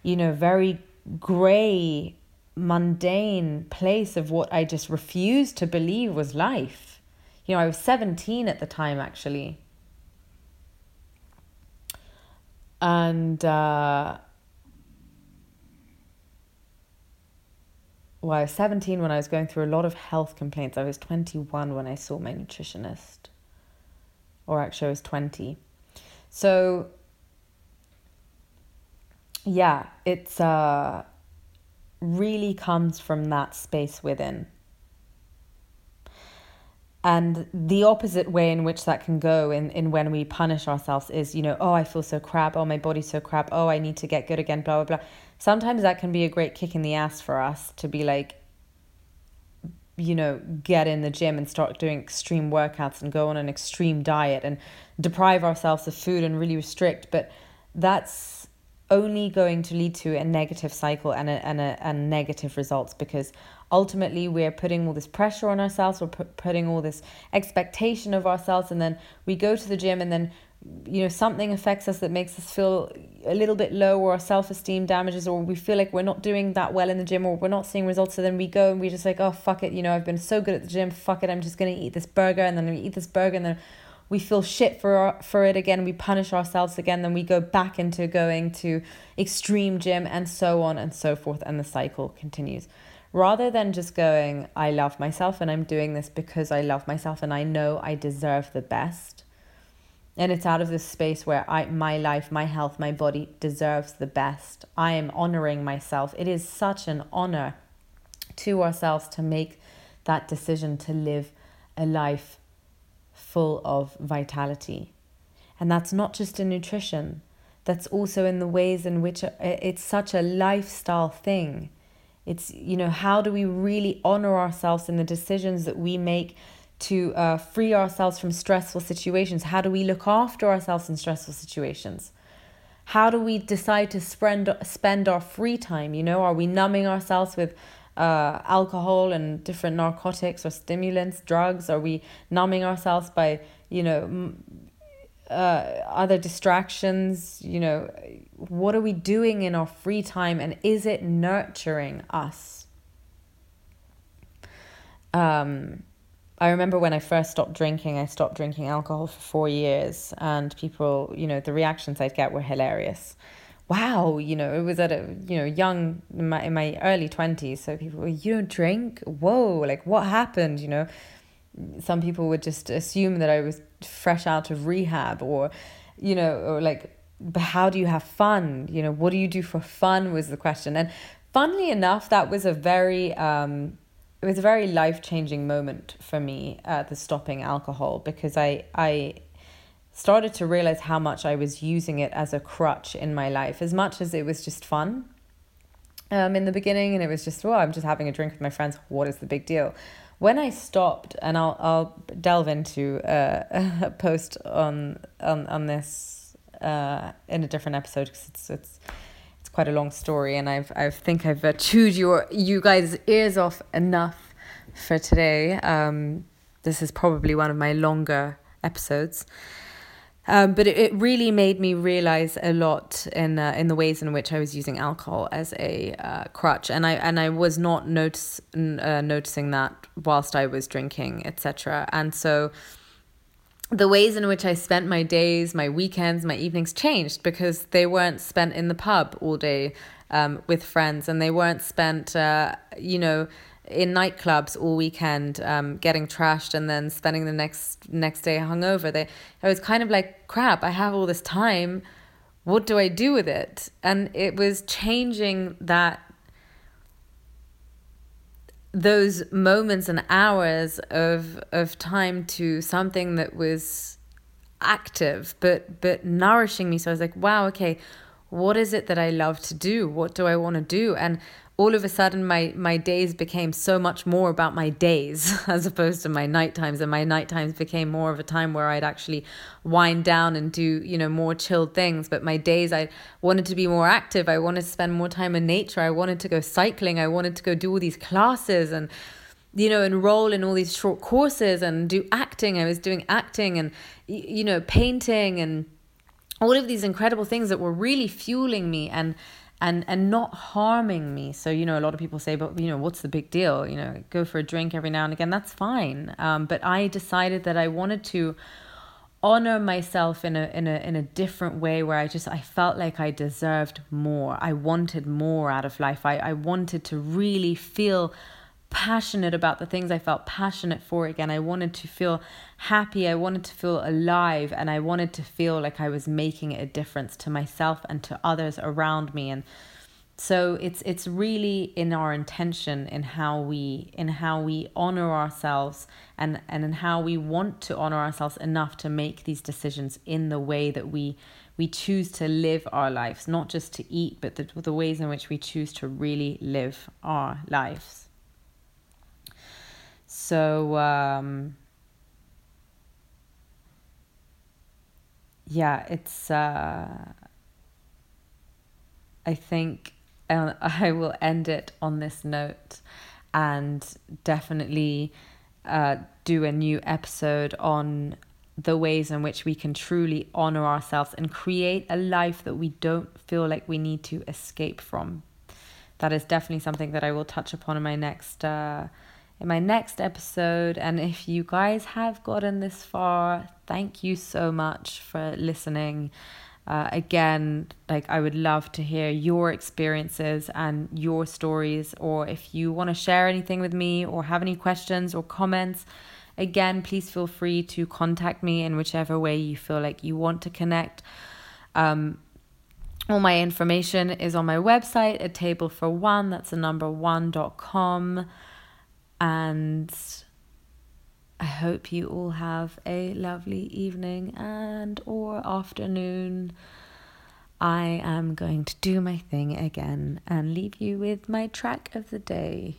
you know, very gray, mundane place of what I just refused to believe was life. You know, I was 17 at the time actually. And uh well, I was 17 when I was going through a lot of health complaints. I was 21 when I saw my nutritionist. Or actually, I was 20. So, yeah, it's uh, really comes from that space within. And the opposite way in which that can go in, in when we punish ourselves is, you know, oh, I feel so crap. Oh, my body's so crap. Oh, I need to get good again, blah, blah, blah. Sometimes that can be a great kick in the ass for us to be like, you know, get in the gym and start doing extreme workouts and go on an extreme diet and deprive ourselves of food and really restrict. But that's only going to lead to a negative cycle and a, and a, and negative results because ultimately we're putting all this pressure on ourselves we're putting all this expectation of ourselves and then we go to the gym and then you know something affects us that makes us feel a little bit low or our self-esteem damages or we feel like we're not doing that well in the gym or we're not seeing results. So then we go and we just like oh fuck it you know I've been so good at the gym fuck it I'm just going to eat this burger and then we eat this burger and then we feel shit for for it again we punish ourselves again then we go back into going to extreme gym and so on and so forth and the cycle continues rather than just going I love myself and I'm doing this because I love myself and I know I deserve the best and it's out of this space where I my life, my health, my body deserves the best. I am honoring myself. It is such an honor to ourselves to make that decision to live a life full of vitality. And that's not just in nutrition, that's also in the ways in which it's such a lifestyle thing. It's, you know, how do we really honor ourselves in the decisions that we make to uh, free ourselves from stressful situations? How do we look after ourselves in stressful situations? How do we decide to spend spend our free time? You know, are we numbing ourselves with uh, alcohol and different narcotics or stimulants, drugs? Are we numbing ourselves by you know uh, other distractions? You know, what are we doing in our free time, and is it nurturing us? Um, I remember when I first stopped drinking, I stopped drinking alcohol for four years, and people, you know, the reactions I'd get were hilarious. Wow, you know, it was at a, you know, young, in my, in my early 20s. So people were, you don't drink? Whoa, like what happened, you know? Some people would just assume that I was fresh out of rehab or, you know, or like, how do you have fun? You know, what do you do for fun was the question. And funnily enough, that was a very, um, it was a very life changing moment for me uh, the stopping alcohol because I I started to realize how much I was using it as a crutch in my life as much as it was just fun um in the beginning and it was just well I'm just having a drink with my friends what is the big deal when I stopped and I'll I'll delve into uh, a post on on on this uh in a different episode because it's it's it's quite a long story, and I've I think I've uh, chewed your you guys' ears off enough for today. Um, this is probably one of my longer episodes. Um, but it, it really made me realize a lot in uh, in the ways in which I was using alcohol as a uh, crutch, and I and I was not notice, uh, noticing that whilst I was drinking, etc. And so the ways in which I spent my days, my weekends, my evenings changed because they weren't spent in the pub all day um, with friends and they weren't spent, uh, you know, in nightclubs all weekend um, getting trashed and then spending the next next day hungover. They, I was kind of like, crap, I have all this time. what do I do with it? And it was changing that those moments and hours of of time to something that was active but but nourishing me so i was like wow okay what is it that i love to do what do i want to do and all of a sudden my my days became so much more about my days as opposed to my night times. And my night times became more of a time where I'd actually wind down and do you know more chilled things. But my days I wanted to be more active. I wanted to spend more time in nature. I wanted to go cycling. I wanted to go do all these classes and you know enroll in all these short courses and do acting. I was doing acting and you know painting and all of these incredible things that were really fueling me. And and and not harming me. So you know a lot of people say but you know what's the big deal? You know go for a drink every now and again. That's fine. Um, but i decided that i wanted to honor myself in a in a in a different way where i just i felt like i deserved more. I wanted more out of life. I i wanted to really feel passionate about the things I felt passionate for again. I wanted to feel happy. I wanted to feel alive. And I wanted to feel like I was making a difference to myself and to others around me. And so it's it's really in our intention in how we in how we honor ourselves and and in how we want to honor ourselves enough to make these decisions in the way that we we choose to live our lives not just to eat but the, the ways in which we choose to really live our lives so um, yeah, it's. Uh, I think I will end it on this note, and definitely uh, do a new episode on the ways in which we can truly honor ourselves and create a life that we don't feel like we need to escape from. That is definitely something that I will touch upon in my next uh, in my next episode. And if you guys have gotten this far, thank you so much for listening. Uh, again, like I would love to hear your experiences and your stories, or if you want to share anything with me or have any questions or comments, again, please feel free to contact me in whichever way you feel like you want to connect. Um, all my information is on my website, a table for one, that's the number one.com. And I hope you all have a lovely evening and or afternoon. I am going to do my thing again and leave you with my track of the day.